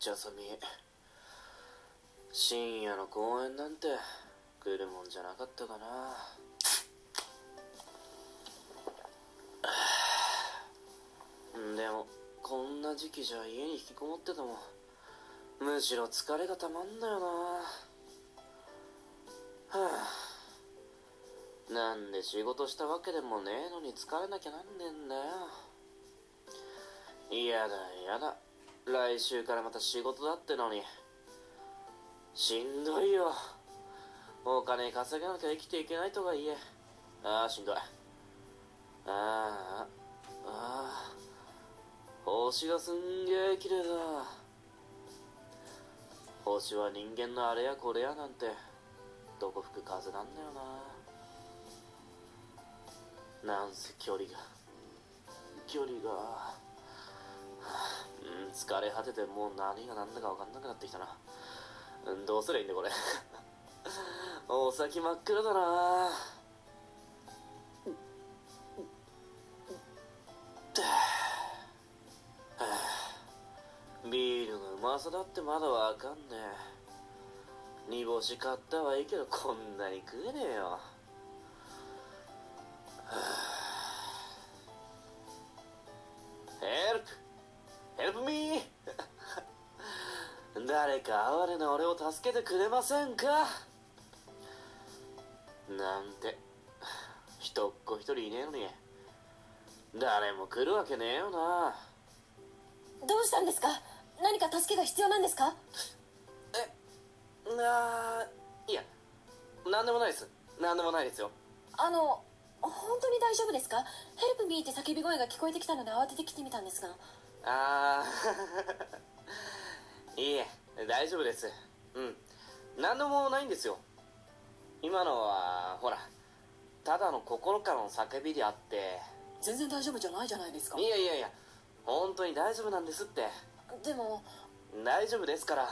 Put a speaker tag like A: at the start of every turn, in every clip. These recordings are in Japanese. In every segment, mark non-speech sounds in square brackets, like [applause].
A: 茶さみ。深夜の公園なんて来るもんじゃなかったかな。でもこんな時期じゃ家に引きこもっててもむしろ疲れがたまんだよな。はあ。なんで仕事したわけでもねえのに疲れなきゃなんねえんだよ。嫌だ嫌だ。来週からまた仕事だってのに。しんどいよ。お金稼がなきゃ生きていけないとはいえ。ああしんどい。ああああ星がすんげえ綺麗だ。星は人間のあれやこれやなんてどこ吹く風なんだよな。なんせ距離が。距離が、はあうん、疲れ果ててもう何が何だか分かんなくなってきたな、うん、どうすりゃいいんだこれ。[laughs] お先真っ暗だな。ビールのうまさだってまだわかんねえ。煮干し買ったはいいけどこんなに食えねえよ。ヘルプミー誰か哀れな俺を助けてくれませんか？なんて人っ子一人いねえのに。誰も来るわけねえよな。
B: どうしたんですか？何か助けが必要なんですか？
A: えなあいや何でもないです。何でもないですよ。
B: あの本当に大丈夫ですか？ヘルプミーって叫び声が聞こえてきたので慌てて来てみたんですが
A: ああ [laughs] いいえ大丈夫です。うん。何でもないんですよ。今のはほらただの心からの叫びであって。
B: 全然大丈夫じゃないじゃないですか。
A: いやいやいや本当に大丈夫なんですって。
B: でも
A: 大丈夫ですから。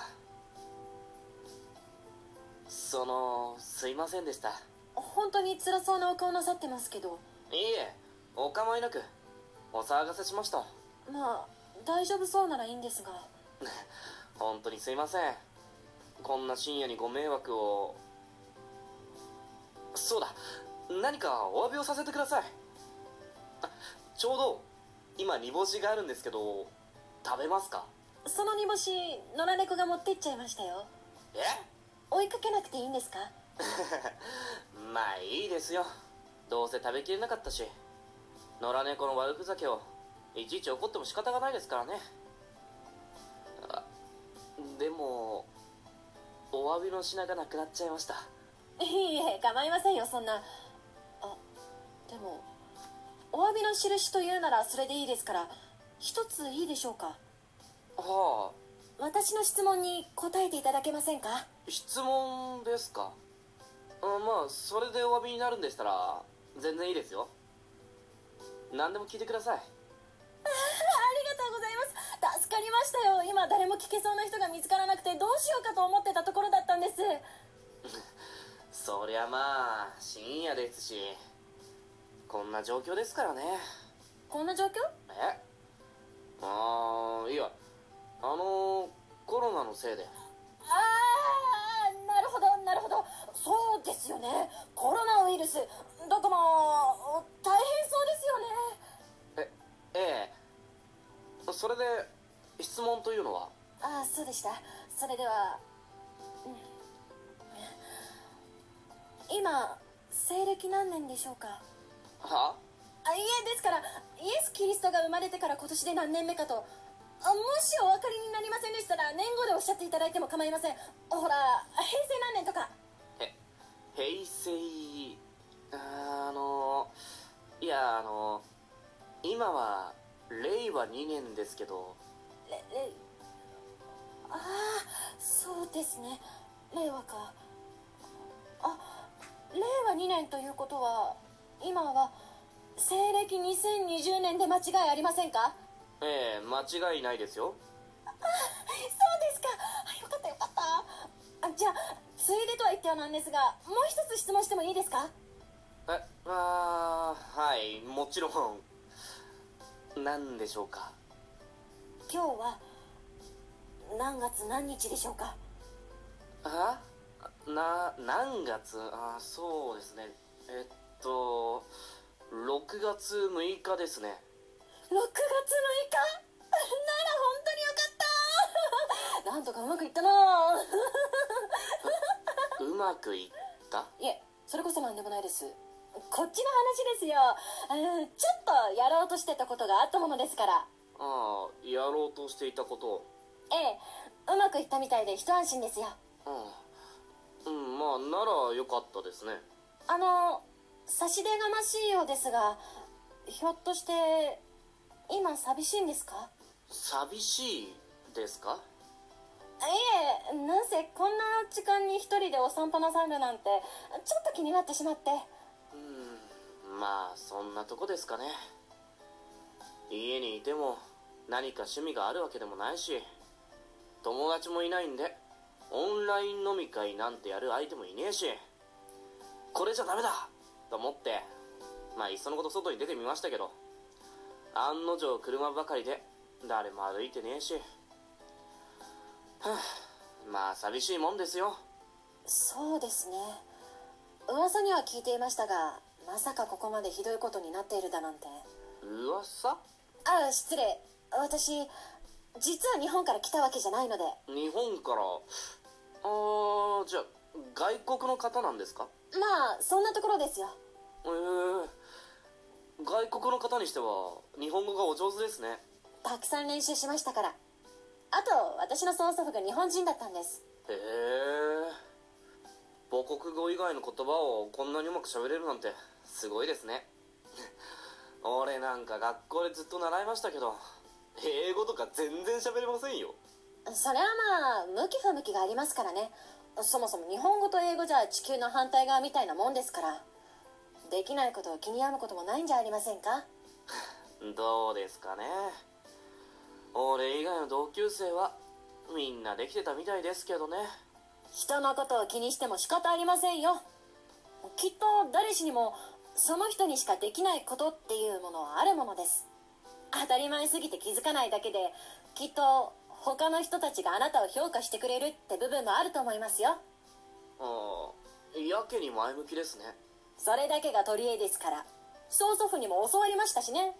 A: そのすいませんでした。
B: 本当に辛そうなお顔なさってますけど。
A: いいえお構いなく。お騒がせしました。
B: まあ大丈夫そうならいいんですが。[laughs]
A: 本当にすいません。こんな深夜にご迷惑を。そうだ。何かお詫びをさせてください。あちょうど今煮干しがあるんですけど食べますか？
B: その煮干し野良猫が持ってっちゃいましたよ。
A: え？
B: 追いかけなくていいんですか？[laughs]
A: まあいいですよ。どうせ食べきれなかったし野良猫の悪ふざけをいちいち怒っても仕方がないですからね。あでもお詫びの品がなくなっちゃいました。
B: いいえ構いませんよそんな。あでもお詫びの印というならそれでいいですから一ついいでしょうか？
A: はあ。
B: 私の質問に答えていただけませんか？
A: 質問ですか？あまあそれでお詫びになるんでしたら全然いいですよ。何でも聞いてください
B: かりましたよ。今誰も聞けそうな人が見つからなくてどうしようかと思ってたところだったんです。
A: そりゃまあ深夜ですし。こんな状況ですからね。
B: こんな状況？
A: え？ああいやあのコロナのせいで
B: そうでした。それでは、うん、今西暦何年でしょうか？
A: は
B: あ？いえですからイエス・キリストが生まれてから今年で何年目かと。あもしお分かりになりませんでしたら年号でおっしゃっていただいても構いません。ほら平成何年とか。
A: え平成あのいやあの今は令和2年ですけど。
B: れれああそうですね。令和か。あ令和2年ということは今は西暦2020年で間違いありませんか？
A: ええ間違いないですよ。
B: そうですか。あよかったよかった。あじゃあついでとは言ってはなんですがもう一つ質問してもいいですか？
A: えあーはいもちろん。何でしょうか？
B: 今日は何月何日でしょうか？
A: あ？な何月？あそうですね。えっと6月6日ですね。
B: 6月6日？[laughs] なら本当によかった。[laughs] なんとかうまくいったな。[laughs]
A: うまくいった？
B: いえそれこそ何でもないです。こっちの話ですよ。うんちょっとやろうとしてたことがあったものですから。
A: ああやろうとしていたことを
B: ええ。うまくいったみたいで一安心ですよ。
A: うん、うん、まあならよかったですね。
B: あの差し出がましいようですがひょっとして今寂しいんですか？
A: 寂しいですか？
B: いえなんせこんな時間に一人でお散歩なさるなんてちょっと気になってしまって。
A: うんまあそんなとこですかね。家にいても何か趣味があるわけでもないし友達もいないんでオンライン飲み会なんてやる相手もいねえしこれじゃダメだと思ってまあいっそのこと外に出てみましたけど案の定車ばかりで誰も歩いてねえしはあまあ寂しいもんですよ。
B: そうですね。噂には聞いていましたがまさかここまでひどいことになっているだなんて。
A: 噂？
B: あ失礼。私実は日本から来たわけじゃないので。
A: 日本から？あーじゃあ外国の方なんですか？
B: まあそんなところですよ。
A: ええ外国の方にしては日本語がお上手ですね。
B: たくさん練習しましたから。あと私の曽祖父が日本人だったんです。
A: へえ母国語以外の言葉をこんなにうまく喋れるなんてすごいですね。[laughs] 俺なんか学校でずっと習いましたけど英語とか全然喋れませんよ。
B: それはまあ向き不向きがありますからね。そもそも日本語と英語じゃ地球の反対側みたいなもんですから。できないことを気に病むこともないんじゃありませんか？
A: どうですかね。俺以外の同級生はみんなできてたみたいですけどね。
B: 人のことを気にしても仕方ありませんよ。きっと誰しにもその人にしかできないことっていうものはあるものです当たり前すぎて気づかないだけできっと他の人たちがあなたを評価してくれるって部分もあると思いますよ。
A: ああやけに前向きですね。
B: それだけが取り柄ですから。曽祖父にも教わりましたしね。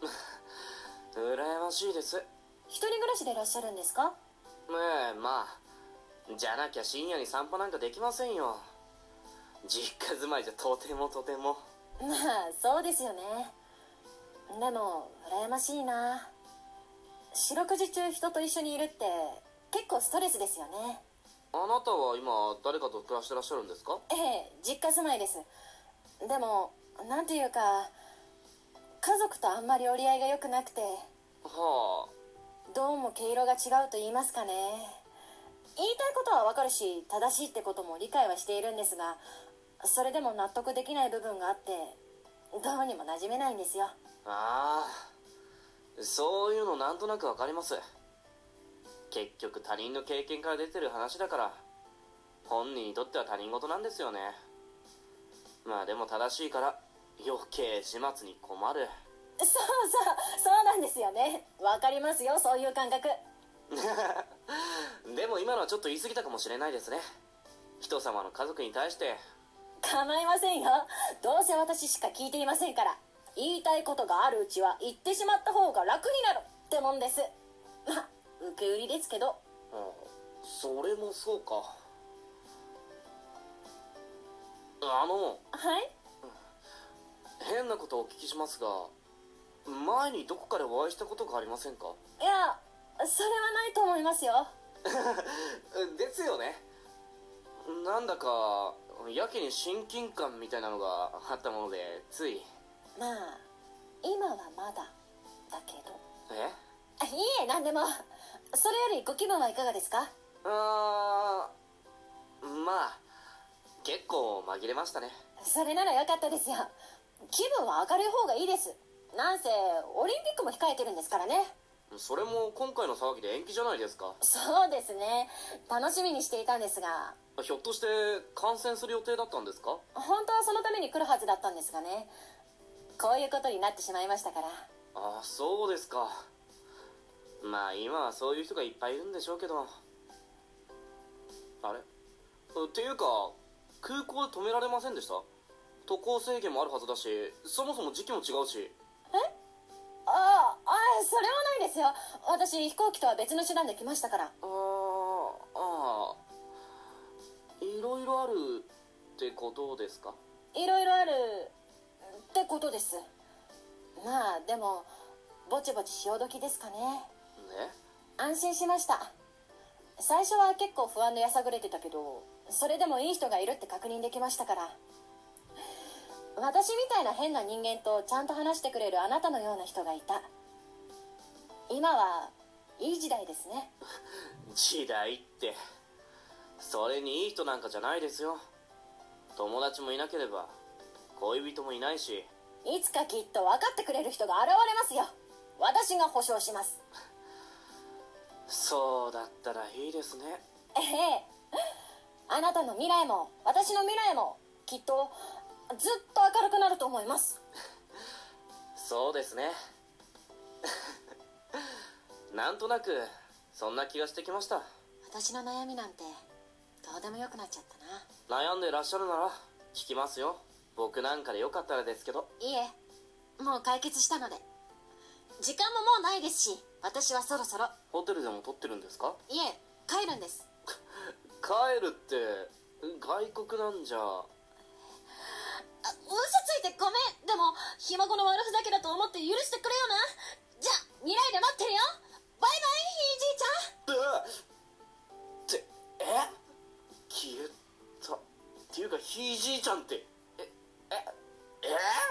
B: [laughs]
A: 羨ましいです。
B: 一人暮らしでいらっしゃるんですか？
A: ええまあじゃなきゃ深夜に散歩なんかできませんよ。実家住まいじゃとてもとても。
B: まあそうですよねでも羨ましいな。四六時中人と一緒にいるって結構ストレスですよね。
A: あなたは今誰かと暮らしてらっしゃるんですか？
B: ええ実家住まいです。でもなんていうか家族とあんまり折り合いが良くなくて
A: は
B: どうも毛色が違うと言いますかね。言いたいことはわかるし正しいってことも理解はしているんですがそれでも納得できない部分があってどうにも馴染めないんですよ
A: あああそういうのなんとなくわかります。結局他人の経験から出てる話だから。本人にとっては他人事なんですよね。まあでも正しいから余計始末に困る。
B: そうそうそうなんですよね。わかりますよそういう感覚。[laughs]
A: でも今のはちょっと言い過ぎたかもしれないですね。人様の家族に対して。
B: 構いませんよ。どうせ私しか聞いていませんから言いたいことがあるうちは言ってしまった方が楽になるってもんです。ま [laughs] あ受け売りですけど。
A: うんそれもそうか。あの
B: はい？
A: 変なことをお聞きしますが前にどこかでお会いしたことがありませんか？
B: いやそれはないと思いますよ。[laughs]
A: ですよね。なんだかやけに親近感みたいなのがあったものでつい
B: まあ今はまだだけど。
A: え？
B: あいいえ何でも。それよりご気分はいかがですか？
A: あーまあ結構紛れましたね。
B: それならよかったですよ。気分は明るい方がいいです。なんせオリンピックも控えてるんですからね。
A: それも今回の騒ぎで延期じゃないですか。
B: そうですね。楽しみにしていたんですが。
A: ひょっとして観戦する予定だったんですか？
B: 本当はそのために来るはずだったんですがねこういうことになってしまいましたから。
A: ああそうですか。ままあ今はそういう人がいっぱいいるんでしょうけど。あれ？っていうか空港で止められませんでした？渡航制限もあるはずだしそもそも時期も違うし。
B: あああそれはないですよ。私飛行機とは別の手段で来ましたから。
A: あーあー。いろいろあるってことですか？
B: いろいろあるってことです。まあでもぼちぼち潮時ですかね。
A: ね。
B: 安心しました。最初は結構不安でやさぐれてたけどそれでもいい人がいるって確認できましたから。私みたいな変な人間とちゃんと話してくれるあなたのような人がいた。今はいい時代ですね。[laughs]
A: 時代って。それにいい人なんかじゃないですよ。友達もいなければ恋人もいないし。
B: いつかきっと分かってくれる人が現れますよ。私が保証します。
A: そうだったらいいですね。
B: ええ。あなたの未来も私の未来もきっとずっと明るくなると思います。
A: そうですね。[laughs] なんとなくそんな気がしてきました。
B: 私の悩みなんてどうでもよくなっちゃったな。
A: 悩んでらっしゃるなら聞きますよ僕なんかでよかったらですけど。
B: いえもう解決したので。時間ももうないですし私はそろそろ。
A: ホテルでも撮ってるんですか？
B: いえ帰るんです。
A: 帰るって外国なんじゃ。
B: あ嘘ついてごめん。でもひ孫の悪ふざけだと思って許してくれよな。じゃあ未来で待ってるよ。バイバイひいじいちゃ
A: ん。ってえ？消えた。っていうかひいじいちゃんって Yeah.